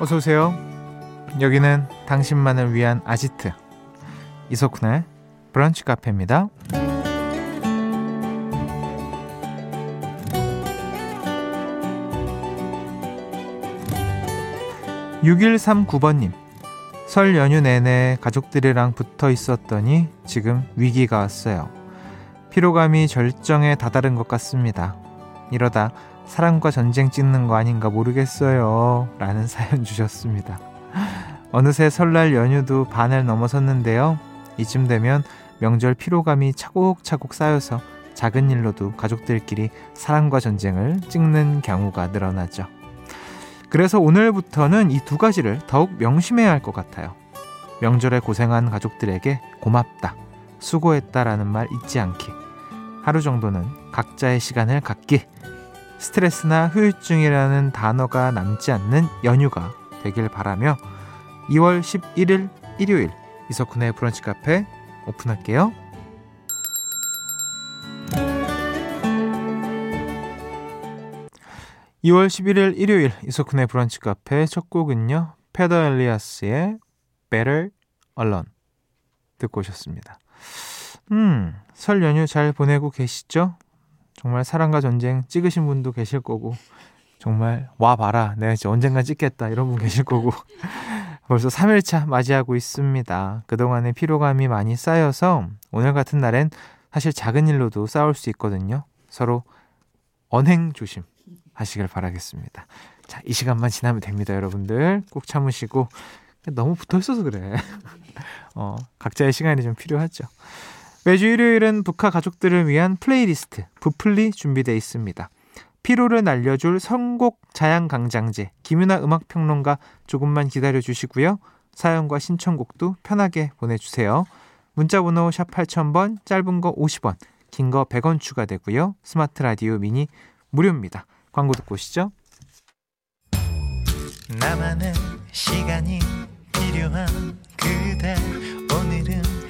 어서 오세요. 여기는 당신만을 위한 아지트 이석훈의 브런치 카페입니다. 6139번님 설 연휴 내내 가족들이랑 붙어 있었더니 지금 위기가 왔어요. 피로감이 절정에 다다른 것 같습니다. 이러다 사랑과 전쟁 찍는 거 아닌가 모르겠어요. 라는 사연 주셨습니다. 어느새 설날 연휴도 반을 넘어섰는데요. 이쯤 되면 명절 피로감이 차곡차곡 쌓여서 작은 일로도 가족들끼리 사랑과 전쟁을 찍는 경우가 늘어나죠. 그래서 오늘부터는 이 두 가지를 더욱 명심해야 할 것 같아요. 명절에 고생한 가족들에게 고맙다, 수고했다라는 말 잊지 않기. 하루 정도는 각자의 시간을 갖기. 스트레스나 후유증이라는 단어가 남지 않는 연휴가 되길 바라며 2월 11일 일요일 이석훈의 브런치 카페 오픈할게요. 2월 11일 일요일 이석훈의 브런치 카페 첫 곡은요. 페더 엘리아스의 Better Alone 듣고 오셨습니다. 음, 설 연휴 잘 보내고 계시죠? 정말 사랑과 전쟁 찍으신 분도 계실 거고 정말 와 봐라 내가 이제 언젠가 찍겠다 이런 분 계실 거고 벌써 3일차 맞이하고 있습니다. 그동안의 피로감이 많이 쌓여서 오늘 같은 날엔 사실 작은 일로도 싸울 수 있거든요. 서로 언행 조심 하시길 바라겠습니다. 자, 이 시간만 지나면 됩니다, 여러분들. 꼭 참으시고 너무 붙어 있어서 그래. 어, 각자의 시간이 좀 필요하죠. 매주 일요일은 브카 가족들을 위한 플레이리스트 부플리 준비되어 있습니다. 피로를 날려줄 선곡 자양 강장제 김윤하 음악 평론가 조금만 기다려 주시고요. 사연과 신청곡도 편하게 보내 주세요. 문자 번호 샵 8000번 짧은 거 50원 긴 거 100원 추가되고요. 스마트 라디오 미니 무료입니다. 광고 듣고 오시죠. 나만의 시간이 필요한 그대 오늘은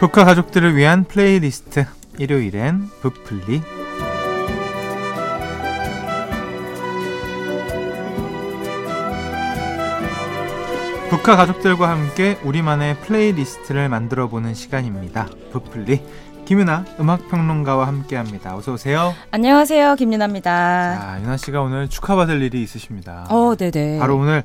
북카 가족들을 위한 플레이리스트 일요일엔 부플리 브카 가족들과 함께 우리만의 플레이리스트를 만들어 보는 시간입니다. 브플리 김윤하 음악평론가와 함께합니다. 어서 오세요. 안녕하세요, 김윤하입니다. 자, 윤하 씨가 오늘 축하받을 일이 있으십니다. 어, 네네. 바로 오늘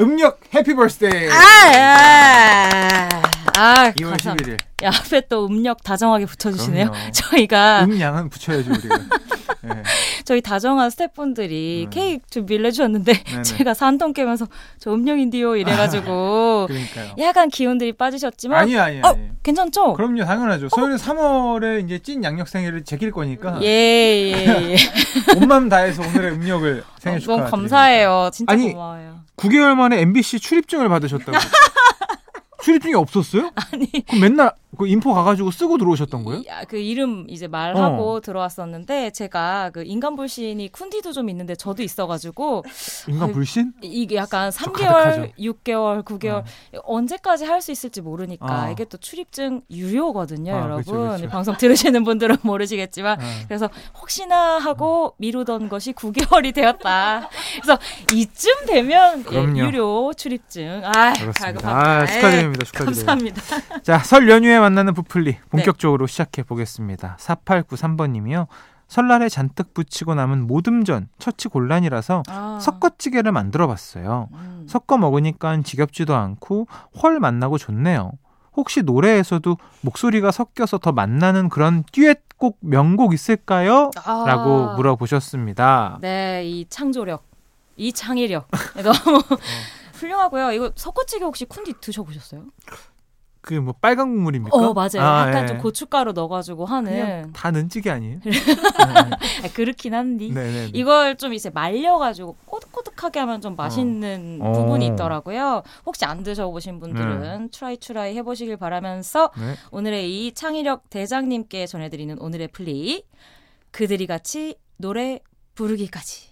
음력 Happy Birthday. 아, 아, 아 2월 감사합니다. 11일. 야, 앞에 또 음력 다정하게 붙여주시네요. 그럼요. 저희가 음양은 붙여야죠 우리가. 네. 저희 다정한 스태프분들이 음. 케이크 준비를 해주셨는데 네네. 제가 산통 깨면서 저 음력인데요 이래가지고 그러니까요. 약간 기운들이 빠지셨지만 아니 아니 어, 아니. 괜찮죠? 그럼요 당연하죠. 소연이 3월에 이제 찐 양력 생일을 제낄 거니까 예, 예, 예. 온 마음 다해서 오늘의 음력을 생일 어, 축하. 너무 감사해요. 진짜 아니, 고마워요. 9개월 만에 MBC 출입증을 받으셨다고. 출입증이 없었어요? 아니 그럼 맨날 그 인포 가가지고 쓰고 들어오셨던 거예요? 야, 그 이름 이제 말하고 어. 들어왔었는데 제가 그 인간 불신이 쿤디도 좀 있는데 저도 있어가지고 인간 불신? 이게 약간 저 3개월, 가득하죠. 6개월, 9개월 언제까지 할 수 있을지 모르니까 어. 이게 또 출입증 유료거든요, 아, 여러분. 그쵸, 그쵸. 방송 들으시는 분들은 모르시겠지만 어. 그래서 혹시나 하고 미루던 것이 9개월이 되었다. 그래서 이쯤 되면 예. 유료 출입증. 아, 그렇습니다. 아, 축하드립니다. 축하드립니다. 감사합니다. 자, 설 연휴에 만나는 부플리 본격적으로 시작해 보겠습니다. 4893번님이요. 설날에 잔뜩 붙이고 남은 모듬전 처치 곤란이라서 아, 섞어찌개를 만들어 봤어요. 음. 섞어 먹으니까 지겹지도 않고 훨 맛나고 좋네요. 혹시 노래에서도 목소리가 섞여서 더 맛나는 그런 듀엣곡 명곡 있을까요? 아. 라고 물어보셨습니다. 네, 이 창조력, 이 창의력 너무 어. 훌륭하고요. 이거 섞어찌개 혹시 쿤디 드셔보셨어요? 그 뭐 빨간 국물입니까? 어 맞아요. 약간 예. 좀 고춧가루 넣어가지고 하는 다 넣는 찌개 아니에요? 네. 아, 그렇긴 한데 네네. 이걸 좀 이제 말려가지고 꼬득꼬득하게 하면 좀 맛있는 어. 부분이 어. 있더라고요. 혹시 안 드셔보신 분들은 try try 해보시길 바라면서 네. 오늘의 이 창의력 대장님께 전해드리는 오늘의 플레이 그들이 같이 노래 부르기까지.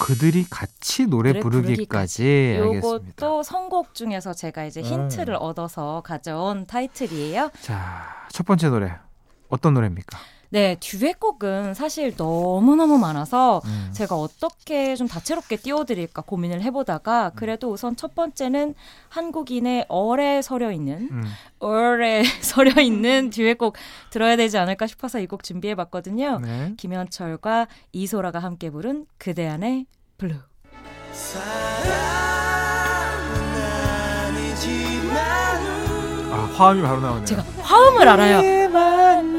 그들이 같이 노래, 부르기까지. 요것도 선곡 중에서 제가 이제 힌트를 얻어서 가져온 타이틀이에요. 자, 첫 번째 노래 어떤 노래입니까? 네, 듀엣곡은 사실 너무너무 많아서 음. 제가 어떻게 좀 다채롭게 띄워드릴까 고민을 해보다가 그래도 우선 첫 번째는 한국인의 얼에 서려 있는 음. 얼에 서려 있는 듀엣곡 들어야 되지 않을까 싶어서 이 곡 준비해봤거든요. 네. 김현철과 이소라가 함께 부른 그대 안의 블루. 아, 화음이 바로 나오네요. 제가 화음을 알아요.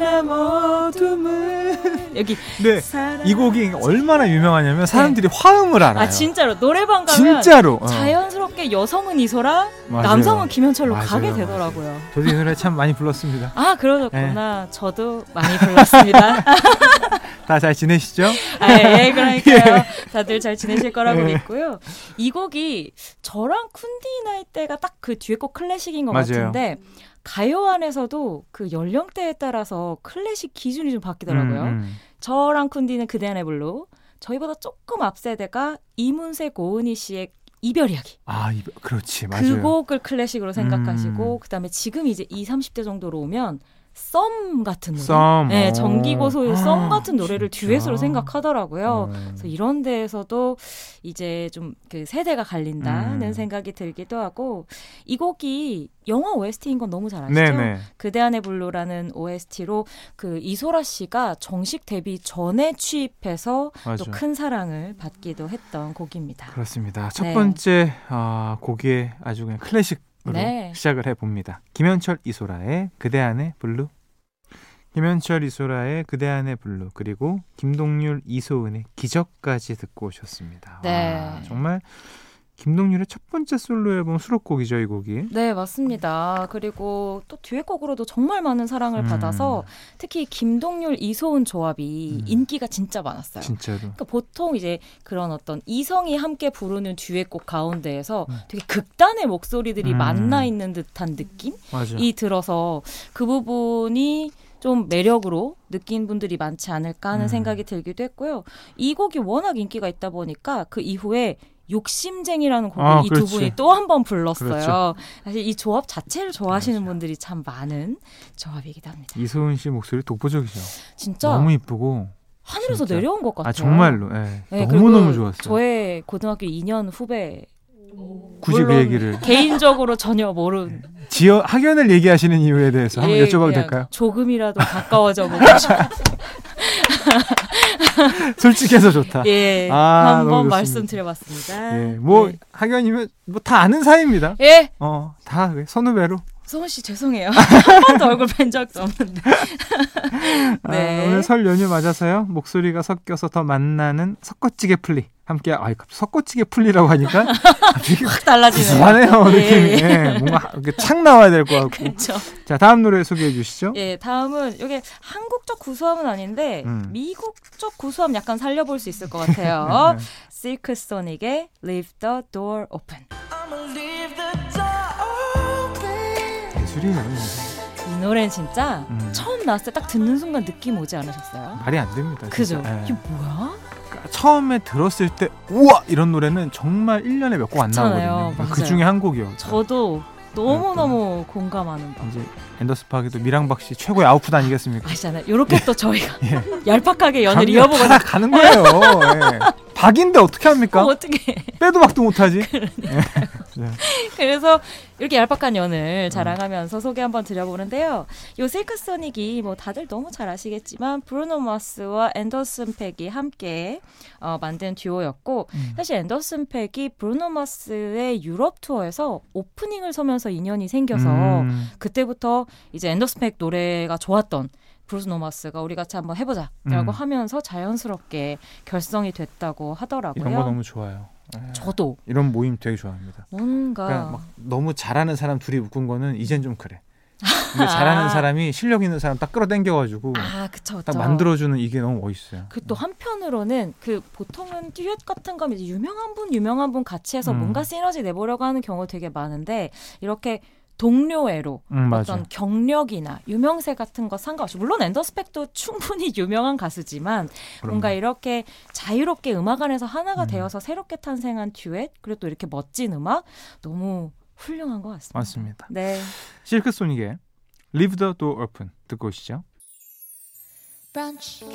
만남 어둠을 여기 네, 이 곡이 얼마나 유명하냐면 사람들이 화음을 알아요. 아 진짜로 노래방 가면 진짜로. 어. 자연스럽게 여성은 이소라, 맞아요. 남성은 김현철로 맞아요, 가게. 되더라고요. 저도 이 노래 참 많이 불렀습니다. 아 그러셨구나. 네. 저도 많이 불렀습니다. 다 잘 지내시죠? 아, 예, 그러니까요. 다들 잘 지내실 거라고 예. 믿고요. 이 곡이 저랑 쿤디 나이 때가 딱 그 듀엣곡 클래식인 것 맞아요. 같은데 가요 안에서도 그 연령대에 따라서 클래식 기준이 좀 바뀌더라고요. 음, 음. 저랑 쿤디는 그대 안의 블루. 저희보다 조금 앞 세대가 이문세 고은희 씨의 이별 이야기. 아, 이, 그렇지, 맞아요. 그 곡을 클래식으로 생각하시고 음. 그 다음에 지금 이제 20, 30대 정도로 오면 썸 같은 노래. 썸. 네, 어. 정기고 소유의 썸 아, 같은 노래를? 듀엣으로 생각하더라고요. 음. 그래서 이런 데에서도 이제 좀 그 세대가 갈린다는 음. 생각이 들기도 하고 이 곡이 영화 OST인 건 너무 잘 아시죠? 네네. 그대 안의 블루라는 OST로 그 이소라 씨가 정식 데뷔 전에 취입해서. 또 큰 사랑을 받기도 했던 곡입니다. 그렇습니다. 첫 네. 번째 아, 곡의 아주 그냥 클래식으로 네. 시작을 해봅니다. 김현철 이소라의 그대 안의 블루. 김현철 이소라의 그대 안의 블루 그리고 김동률 이소은의 기적까지 듣고 오셨습니다. 네. 와, 정말 김동률의 첫 번째 솔로 앨범 수록곡이죠 이 곡이. 네, 맞습니다. 그리고 또 듀엣곡으로도 정말 많은 사랑을 음. 받아서 특히 김동률, 이소은 조합이 음. 인기가 진짜 많았어요. 진짜로. 그러니까 보통 이제 그런 어떤 이성이 함께 부르는 듀엣곡 가운데에서 음. 되게 극단의 목소리들이 음. 만나 있는 듯한 느낌이 맞아. 들어서 그 부분이 좀 매력으로 느낀 분들이 많지 않을까 하는 음. 생각이 들기도 했고요. 이 곡이 워낙 인기가 있다 보니까 그 이후에 욕심쟁이라는 곡을 아, 이두 그렇지. 분이 또 한 번 불렀어요. 그렇죠. 사실 이 조합 자체를 좋아하시는 맞아. 분들이 참 많은 조합이기도 합니다. 이소은 씨 목소리 독보적이죠. 진짜 너무 이쁘고. 하늘에서 진짜. 내려온 것 같아요. 아 정말로. 예. 네, 너무 너무 그리고 좋았어요. 저의 고등학교 2년 후배 굳이 그 얘기를 개인적으로 전혀 모르는 지어 학연을 얘기하시는 이유에 대해서 한번 예, 여쭤봐도 그냥 될까요? 조금이라도 가까워져 보고 싶어. 솔직해서 좋다. 예, 아, 한번. 말씀드려봤습니다. 예, 뭐 예. 학연이면 뭐 다 아는 사이입니다. 예, 어, 다 선후배로. 소은 씨 죄송해요. 한 번도 얼굴 뵌 적도 없는데. 네. 아, 오늘 설 연휴 맞아서요. 목소리가 섞여서 더 만나는 섞어찌개 풀리. 함께 아, 섞어찌개 풀리라고 하니까 확 달라지네요. 구수하네요 느낌이. 예. 예, 뭔가 이렇게 착 나와야 될 것 같고. 그렇죠. 자 다음 노래 소개해 주시죠. 예, 다음은 이게 한국적 구수함은 아닌데 음. 미국적 구수함 약간 살려볼 수 있을 것 같아요. 네. 실크 소닉의 Leave the Door Open. 예술이에요. 이 노래는 진짜 음. 처음 나왔을 때 딱 듣는 순간 느낌 오지 않으셨어요? 말이 안 됩니다. 그죠? 예. 이게 뭐야? 그러니까 처음에 들었을 때 우와 이런 노래는 정말 1년에 몇 곡 안. 나오거든요. 그 맞아요. 중에 한 곡이요. 저도 너무 너무 공감하는 바. 이제 앤더스 파기도 미랑박 씨 최고의 아웃풋 아니겠습니까? 아시잖아요. 이렇게 또 저희가 예. 얄팍하게 연을 이어보고 가는 거예요. 예. 박인데 어떻게 합니까? 어 떻게 빼도 박도 못하지. 그래서 이렇게 얄팍한 연을 자랑하면서 소개 한번 드려보는데요. 요 실크 소닉이 뭐 다들 너무 잘 아시겠지만 브루노 마스와 앤더슨 팩이 함께 어, 만든 듀오였고 음. 사실 앤더슨 팩이 브루노 마스의 유럽 투어에서 오프닝을 서면서 인연이 생겨서 음, 그때부터 이제 앤더슨 팩 노래가 좋았던 브루노 마스가 우리 같이 한번 해보자라고 음. 하면서 자연스럽게 결성이 됐다고 이 하더라고요. 방법 너무 좋아요. 네. 저도 이런 모임 되게 좋아합니다. 뭔가 그러니까 막 너무 잘하는 사람 둘이 웃은 거는 이젠 좀 그래. 근데 잘하는 사람이 실력 있는 사람 딱 끌어당겨가지고 아 그쵸 딱 그쵸. 만들어주는 이게 너무 멋있어요. 그 또 한편으로는 그 보통은 듀엣 같은 거면 유명한 분 유명한 분 같이 해서 음. 뭔가 시너지 내보려고 하는 경우 되게 많은데 이렇게 동료애로 음, 맞아. 어떤 경력이나 유명세 같은 거 상관없이 물론 앤더스펙도 충분히 유명한 가수지만 뭔가 이렇게 자유롭게 음악 안에서 하나가 음. 되어서 새롭게 탄생한 듀엣 그리고 또 이렇게 멋진 음악 너무 훌륭한 것 같습니다. 맞습니다. 네. 실크소닉의 Leave the Door Open 듣고 오시죠. 브런치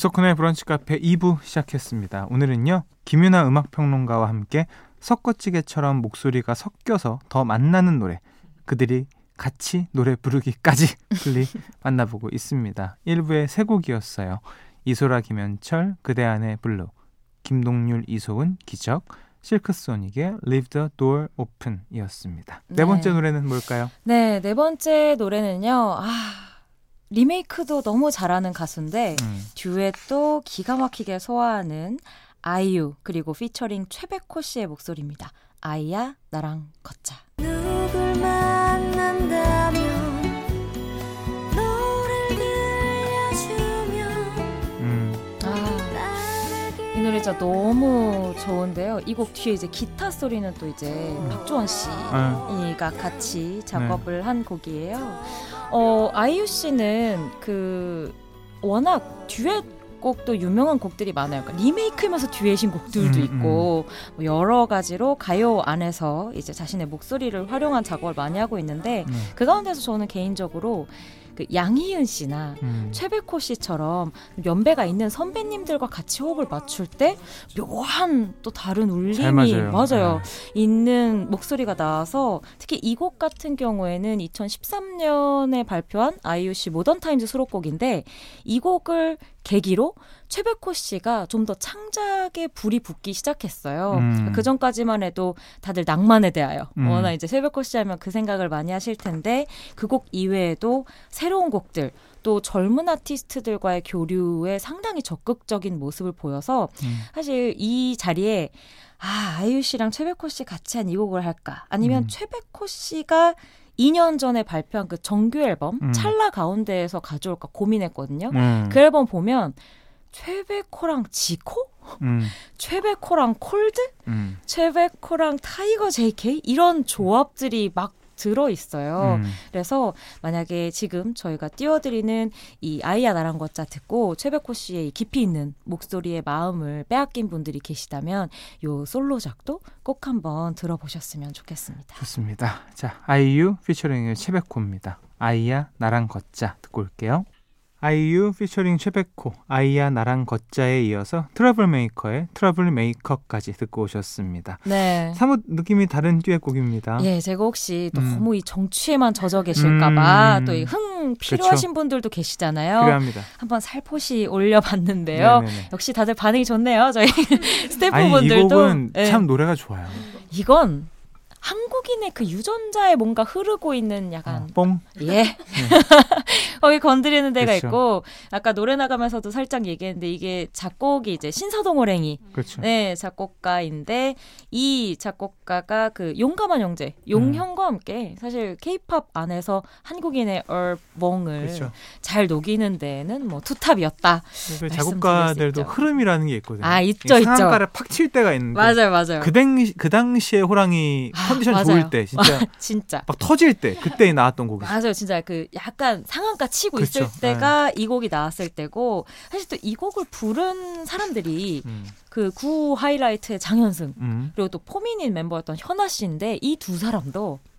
이석훈의 브런치 카페 2부 시작했습니다. 오늘은요, 김윤하 음악평론가와 함께 섞어찌개처럼 목소리가 섞여서 더 맛나는 노래, 그들이 같이 노래 부르기까지 플리 만나보고 있습니다. 1부의 세 곡이었어요. 이소라 김현철, 그대 안의 블루, 김동률 이소은, 기적, Silk Sonic의 Leave the Door Open 이었습니다. 네 네. 번째 노래는 뭘까요? 네, 네 번째 노래는요. 아, 리메이크도 너무 잘하는 가수인데 음, 듀엣도 기가 막히게 소화하는 아이유 그리고 피처링 최백호 씨의 목소리입니다. 아이야 나랑 걷자. 누굴 만난다 이 노래 진짜 너무 좋은데요. 이 곡 뒤에 이제 기타 소리는 또 이제 박조원 아, 씨가 같이 작업을 한 곡이에요. 어, 아이유 씨는 그 워낙 듀엣 곡도 유명한 곡들이 많아요. 그러니까 리메이크면서 듀엣인 곡들도 음, 있고 뭐 여러 가지로 가요 안에서 이제 자신의 목소리를 활용한 작업을 많이 하고 있는데 네. 그 가운데서 저는 개인적으로 그 양희은 씨나 음, 최백호 씨처럼 연배가 있는 선배님들과 같이 호흡을 맞출 때 묘한 또 다른 울림이 잘 맞아요. 맞아요. 네. 있는 목소리가 나와서 특히 이 곡 같은 경우에는 2013년에 발표한 아이유 씨 Modern Times 수록곡인데 이 곡을 계기로 최백호 씨가 좀 더 창작에 불이 붙기 시작했어요. 음. 그 전까지만 해도 다들 낭만에 대하여 음. 워낙 이제 최백호 씨 하면 그 생각을 많이 하실 텐데 그 곡 이외에도 새로운 곡들 또 젊은 아티스트들과의 교류에 상당히 적극적인 모습을 보여서 음. 사실 이 자리에 아 아이유 씨랑 최백호 씨 같이 한 이 곡을 할까 아니면 음. 최백호 씨가 2년 전에 발표한 그 정규 앨범 음. 찰나 가운데에서 가져올까 고민했거든요. 음, 그 앨범 보면 최백호랑 지코, 음, 최백호랑 콜드, 음, 최백호랑 타이거 JK 이런 조합들이 막 들어 있어요. 음. 그래서 만약에 지금 저희가 띄워드리는 이 아이야 나랑 걷자 듣고 최백호 씨의 이 깊이 있는 목소리에 마음을 빼앗긴 분들이 계시다면 요 솔로작도 꼭 한번 들어보셨으면 좋겠습니다. 좋습니다. 자, 아이유 피처링의 최백호입니다. 아이야 나랑 걷자 듣고 올게요. 아이유 피처링 최백호 아이야 나랑 걷자에 이어서 트러블 메이커의 트러블 메이커까지 듣고 오셨습니다. 네. 사뭇 느낌이 다른 듀엣곡입니다. 예, 제가 혹시 음. 너무 이 정취에만 젖어 계실까봐 음. 또 이 흥 필요하신 분들도 계시잖아요. 필요합니다. 한번 살포시 올려봤는데요. 네네네. 역시 다들 반응이 좋네요. 저희 아니 이 스태프분들도 곡은 예. 참 노래가 좋아요. 이건 한국인의 그 유전자에 뭔가 흐르고 있는 약간 어, 뽕. 예 거기 건드리는 데가 그렇죠. 있고 아까 노래 나가면서도 살짝 얘기했는데 이게 작곡이 이제 신사동 호랭이 그렇죠. 네 작곡가인데 이 작곡가가 그 용감한 형제 용형과 함께 사실 케이팝 안에서 한국인의 얼봉을 그렇죠. 잘 녹이는 데에는 뭐 투탑이었다 그 작곡가들도. 흐름이라는 게 있거든요. 아, 있죠, 이 있죠. 상한가를 팍 칠 때가 있는데 맞아요 맞아요 그 당시 그 당시에 호랑이 아, 컨디션 맞아요. 좋을 때 진짜 진짜 막 터질 때 그때 나왔던 곡이죠. 맞아요. 진짜 그 약간 상한가 치고 그쵸. 있을 때가 이 곡이 나왔을 때고 사실 또 이 곡을 부른 사람들이 음, 그구 하이라이트의 장현승 음. 그리고 또 포미닛 멤버였던 현아 씨인데 이 두 사람도 네,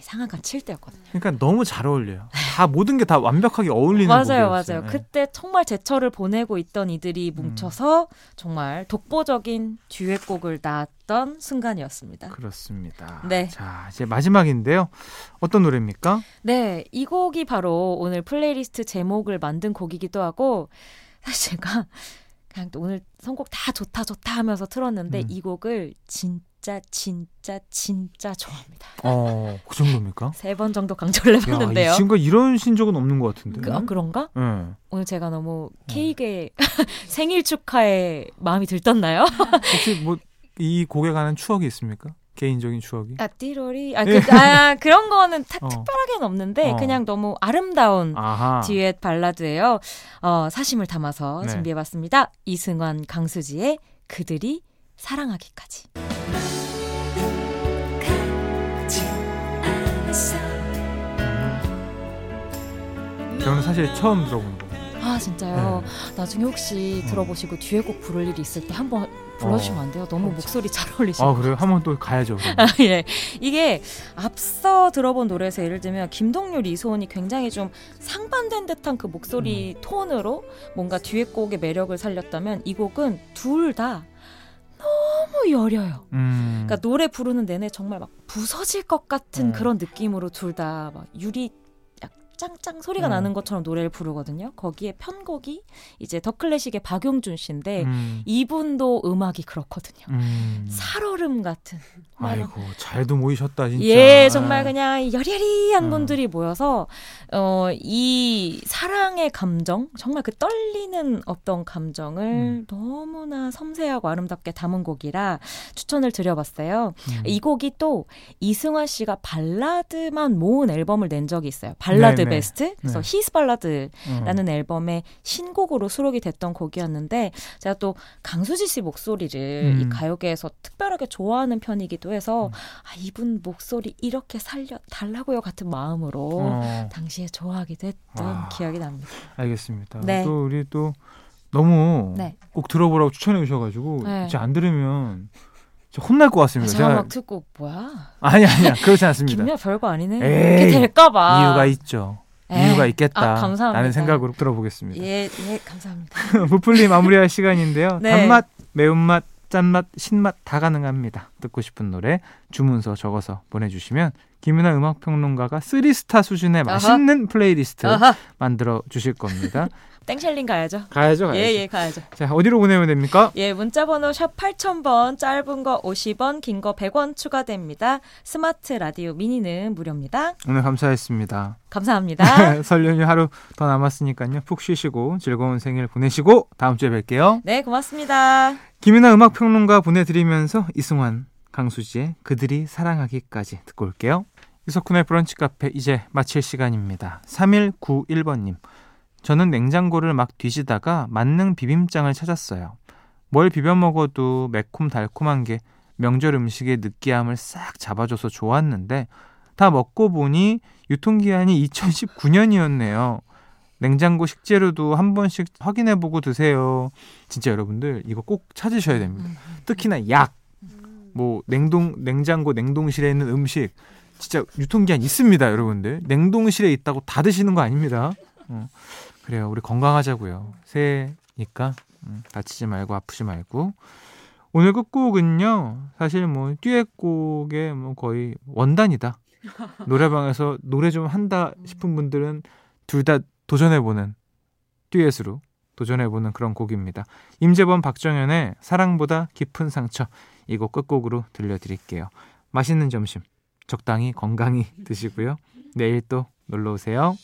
상하관 칠 때였거든요. 그러니까 너무 잘 어울려요. 다 모든 게 다 완벽하게 어울리는 맞아요, 곡이었어요. 맞아요. 그때 정말 제철을 보내고 있던 이들이 음. 뭉쳐서 정말 독보적인 듀엣곡을 낳았던 순간이었습니다. 그렇습니다. 네. 자, 이제 마지막인데요. 어떤 노래입니까? 네, 이 곡이 바로 오늘 플레이리스트 제목을 만든 곡이기도 하고 사실 제가 그냥 또 오늘 선곡 다 좋다 좋다 하면서 틀었는데 음. 이 곡을 진짜 진짜 진짜 좋아합니다. 어, 그 정도입니까? 세 번 정도 강조를 야, 해봤는데요. 이 지금까지 이런 신적은 없는 것 같은데. 그, 아, 그런가? 네. 오늘 제가 너무 케이크의 생일 축하에 마음이 들떴나요? 혹시 뭐 이 곡에 관한 추억이 있습니까? 개인적인 추억이? 아, 띠로리. 아, 그, 아 그런 거는 타- 어. 특별하게는 없는데 어. 그냥 너무 아름다운 아하. 듀엣 발라드예요. 어, 사심을 담아서 네. 준비해봤습니다. 이승환, 강수지의 그들이 사랑하기까지. 저는 사실 처음 들어보는 거예요. 아 진짜요. 네. 나중에 혹시 어. 들어보시고 듀엣곡 부를 일이 있을 때 한번 불러주시면 안 돼요? 너무 목소리 잘 어울리시고. 아 그래요? 한번 또 가야죠. 아, 예. 이게 앞서 들어본 노래에서 예를 들면 김동률, 이소은이 굉장히 좀 상반된 듯한 그 목소리 음. 톤으로 뭔가 듀엣곡의 매력을 살렸다면 이 곡은 둘 다 너무 여려요. 음. 그러니까 노래 부르는 내내 정말 막 부서질 것 같은 음. 그런 느낌으로 둘 다 막 유리 약 짱짱 소리가 음. 나는 것처럼 노래를 부르거든요. 거기에 편곡이 이제 더 클래식의 박용준 씨인데 음. 이분도 음악이 그렇거든요. 음. 살얼음 같은 막 아이고 잘도 모이셨다 진짜. 예, 정말 그냥 여리여리한 음. 분들이 모여서 어, 이 사랑의 감정, 정말 그 떨리는 어떤 감정을 음. 너무나 섬세하고 아름답게 담은 곡이라 추천을 드려봤어요. 음. 이 곡이 또 이승환 씨가 발라드만 모은 앨범을 낸 적이 있어요. 발라드. 베스트. 그래서 네. His Ballad 음. 라는 앨범의 신곡으로 수록이 됐던 곡이었는데 제가 또 강수지 씨 목소리를 음. 이 가요계에서 특별하게 좋아하는 편이기도 해서 아 이분 목소리 이렇게 살려 달라고요 같은 마음으로 어, 당시에 좋아하게 됐던 아. 기억이 납니다. 알겠습니다. 네. 또 우리 또 너무 네. 꼭 들어보라고 추천해 주셔가지고 네. 진짜 안 들으면 혼날 것 같습니다. 제가 막 듣고 뭐야 아니 아니야 그렇지 않습니다. 김미아 별거 아니네 에이, 이렇게 될까봐 이유가 있죠. 에이, 이유가 있겠다. 아, 감사합니다. 라는 생각으로 들어보겠습니다. 예, 예, 감사합니다. 부풀리 마무리할 시간인데요. 네. 단맛, 매운맛, 짠맛, 신맛 다 가능합니다. 듣고 싶은 노래 주문서 적어서 보내주시면 김윤하 음악평론가가 3스타 수준의. 맛있는 플레이리스트 아하, 만들어 주실 겁니다. 땡쉘링 가야죠. 가야죠, 가야죠. 예, 예, 가야죠. 자, 어디로 보내면 됩니까? 예, 문자 번호 샵 8000번, 짧은 거 50원, 긴 거 100원 추가됩니다. 스마트 라디오 미니는 무료입니다. 오늘 감사했습니다. 감사합니다. 설 연휴 하루 더 남았으니까요. 푹 쉬시고 즐거운 생일 보내시고 다음 주에 뵐게요. 네, 고맙습니다. 김윤하 음악평론가 보내드리면서 이승환, 강수지의 그들이 사랑하기까지 듣고 올게요. 이석훈의 브런치 카페 이제 마칠 시간입니다. 3191번님. 저는 냉장고를 막 뒤지다가 만능 비빔장을 찾았어요. 뭘 비벼 먹어도 매콤 달콤한 게 명절 음식의 느끼함을 싹 잡아줘서 좋았는데 다 먹고 보니 유통기한이 2019년이었네요. 냉장고 식재료도 한 번씩 확인해 보고 드세요. 진짜 여러분들 이거 꼭 찾으셔야 됩니다. 특히나 약, 뭐 냉동 냉장고 냉동실에 있는 음식 진짜 유통기한 있습니다, 여러분들. 냉동실에 있다고 다 드시는 거 아닙니다. 어, 그래요, 우리 건강하자고요. 새해니까 음, 다치지 말고 아프지 말고. 오늘 끝곡은요, 사실 뭐 듀엣곡의 뭐 거의 원단이다. 노래방에서 노래 좀 한다 싶은 분들은 둘 다 도전해보는 듀엣으로 도전해보는 그런 곡입니다. 임재범 박정현의 사랑보다 깊은 상처 이 곡 끝곡으로 들려드릴게요. 맛있는 점심 적당히 건강히 드시고요. 내일 또 놀러 오세요.